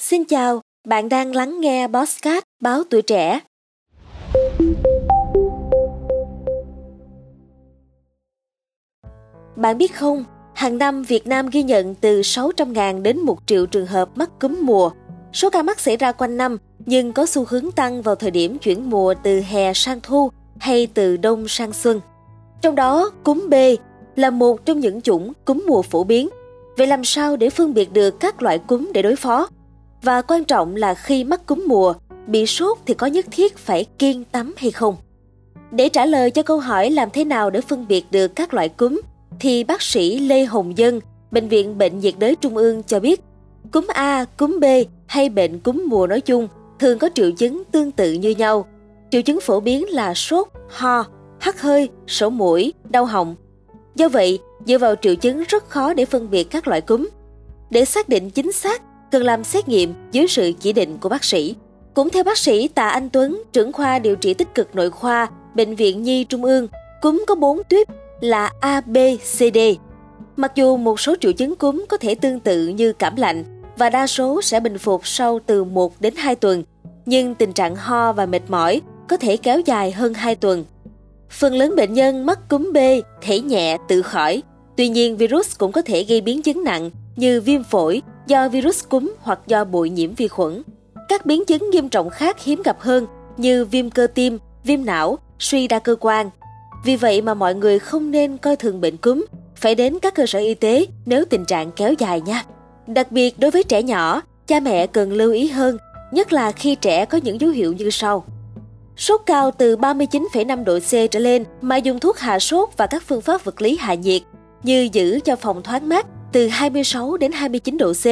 Xin chào, bạn đang lắng nghe Bosscat báo tuổi trẻ. Bạn biết không, hàng năm Việt Nam ghi nhận từ 600.000 đến 1 triệu trường hợp mắc cúm mùa. Số ca mắc xảy ra quanh năm nhưng có xu hướng tăng vào thời điểm chuyển mùa từ hè sang thu hay từ đông sang xuân. Trong đó, cúm B là một trong những chủng cúm mùa phổ biến. Vậy làm sao để phân biệt được các loại cúm để đối phó? Và quan trọng là khi mắc cúm mùa, bị sốt thì có nhất thiết phải kiêng tắm hay không? Để trả lời cho câu hỏi làm thế nào để phân biệt được các loại cúm, thì bác sĩ Lê Hồng Dân, Bệnh viện Bệnh nhiệt đới Trung ương cho biết, cúm A, cúm B hay bệnh cúm mùa nói chung thường có triệu chứng tương tự như nhau. Triệu chứng phổ biến là sốt, ho, hắt hơi, sổ mũi, đau họng. Do vậy, dựa vào triệu chứng rất khó để phân biệt các loại cúm. Để xác định chính xác, cần làm xét nghiệm dưới sự chỉ định của bác sĩ. Cũng theo bác sĩ Tạ Anh Tuấn, trưởng khoa điều trị tích cực nội khoa, Bệnh viện Nhi Trung ương, cúm có 4 tuyếp là A, B, C, D. Mặc dù một số triệu chứng cúm có thể tương tự như cảm lạnh và đa số sẽ bình phục sau từ 1 đến 2 tuần, nhưng tình trạng ho và mệt mỏi có thể kéo dài hơn 2 tuần. Phần lớn bệnh nhân mắc cúm B thể nhẹ tự khỏi, tuy nhiên virus cũng có thể gây biến chứng nặng như viêm phổi do virus cúm hoặc do bụi nhiễm vi khuẩn. Các biến chứng nghiêm trọng khác hiếm gặp hơn như viêm cơ tim, viêm não, suy đa cơ quan. Vì vậy mà mọi người không nên coi thường bệnh cúm, phải đến các cơ sở y tế nếu tình trạng kéo dài nha. Đặc biệt đối với trẻ nhỏ, cha mẹ cần lưu ý hơn, nhất là khi trẻ có những dấu hiệu như sau. Sốt cao từ 39,5 độ C trở lên mà dùng thuốc hạ sốt và các phương pháp vật lý hạ nhiệt như giữ cho phòng thoáng mát từ 26 đến 29 độ C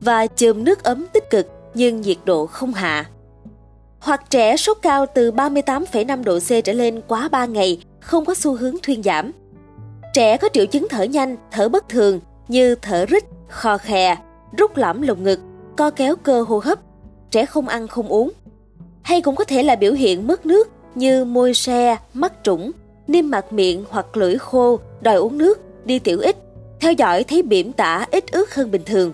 và chườm nước ấm tích cực nhưng nhiệt độ không hạ. Hoặc trẻ sốt cao từ 38,5 độ C trở lên quá 3 ngày không có xu hướng thuyên giảm. Trẻ có triệu chứng thở nhanh, thở bất thường như thở rít, khò khè, rút lõm lồng ngực, co kéo cơ hô hấp, trẻ không ăn không uống. Hay cũng có thể là biểu hiện mất nước như môi xe, mắt trũng, niêm mạc miệng hoặc lưỡi khô, đòi uống nước, đi tiểu ít, theo dõi thấy biểm tả ít ướt hơn bình thường.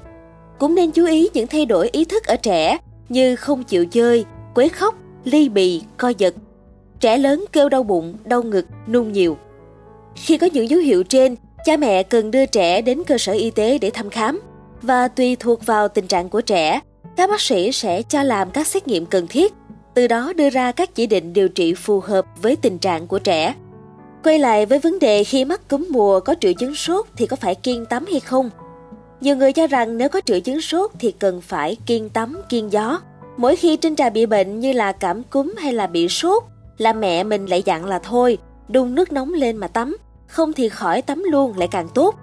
Cũng nên chú ý những thay đổi ý thức ở trẻ như không chịu chơi, quấy khóc, ly bì, co giật. Trẻ lớn kêu đau bụng, đau ngực, nôn nhiều. Khi có những dấu hiệu trên, cha mẹ cần đưa trẻ đến cơ sở y tế để thăm khám và tùy thuộc vào tình trạng của trẻ, các bác sĩ sẽ cho làm các xét nghiệm cần thiết, từ đó đưa ra các chỉ định điều trị phù hợp với tình trạng của trẻ. Quay lại với vấn đề khi mắc cúm mùa có triệu chứng sốt thì có phải kiêng tắm hay không? Nhiều người cho rằng nếu có triệu chứng sốt thì cần phải kiêng tắm, kiêng gió. Mỗi khi trên trà bị bệnh như là cảm cúm hay là bị sốt, là mẹ mình lại dặn là thôi, đun nước nóng lên mà tắm, không thì khỏi tắm luôn lại càng tốt.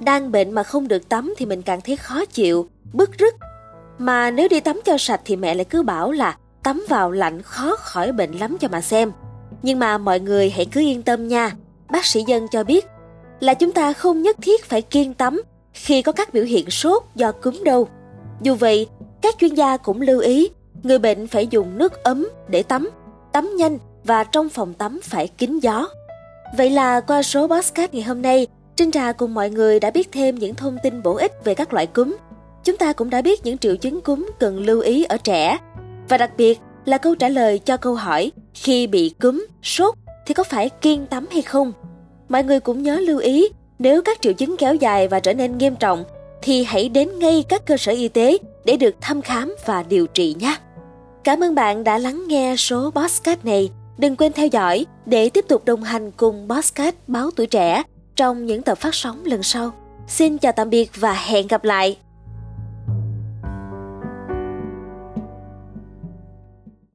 Đang bệnh mà không được tắm thì mình càng thấy khó chịu, bức rứt. Mà nếu đi tắm cho sạch thì mẹ lại cứ bảo là tắm vào lạnh khó khỏi bệnh lắm cho mà xem. Nhưng mà mọi người hãy cứ yên tâm nha, bác sĩ dân cho biết là chúng ta không nhất thiết phải kiêng tắm khi có các biểu hiện sốt do cúm đâu. Dù vậy, các chuyên gia cũng lưu ý người bệnh phải dùng nước ấm để tắm, tắm nhanh và trong phòng tắm phải kín gió. Vậy là qua số podcast ngày hôm nay, Trinh Trà cùng mọi người đã biết thêm những thông tin bổ ích về các loại cúm. Chúng ta cũng đã biết những triệu chứng cúm cần lưu ý ở trẻ. Và đặc biệt là câu trả lời cho câu hỏi khi bị cúm, sốt thì có phải kiêng tắm hay không? Mọi người cũng nhớ lưu ý, nếu các triệu chứng kéo dài và trở nên nghiêm trọng thì hãy đến ngay các cơ sở y tế để được thăm khám và điều trị nhé. Cảm ơn bạn đã lắng nghe số Bosscat này. Đừng quên theo dõi để tiếp tục đồng hành cùng Bosscat báo tuổi trẻ trong những tập phát sóng lần sau. Xin chào tạm biệt và hẹn gặp lại!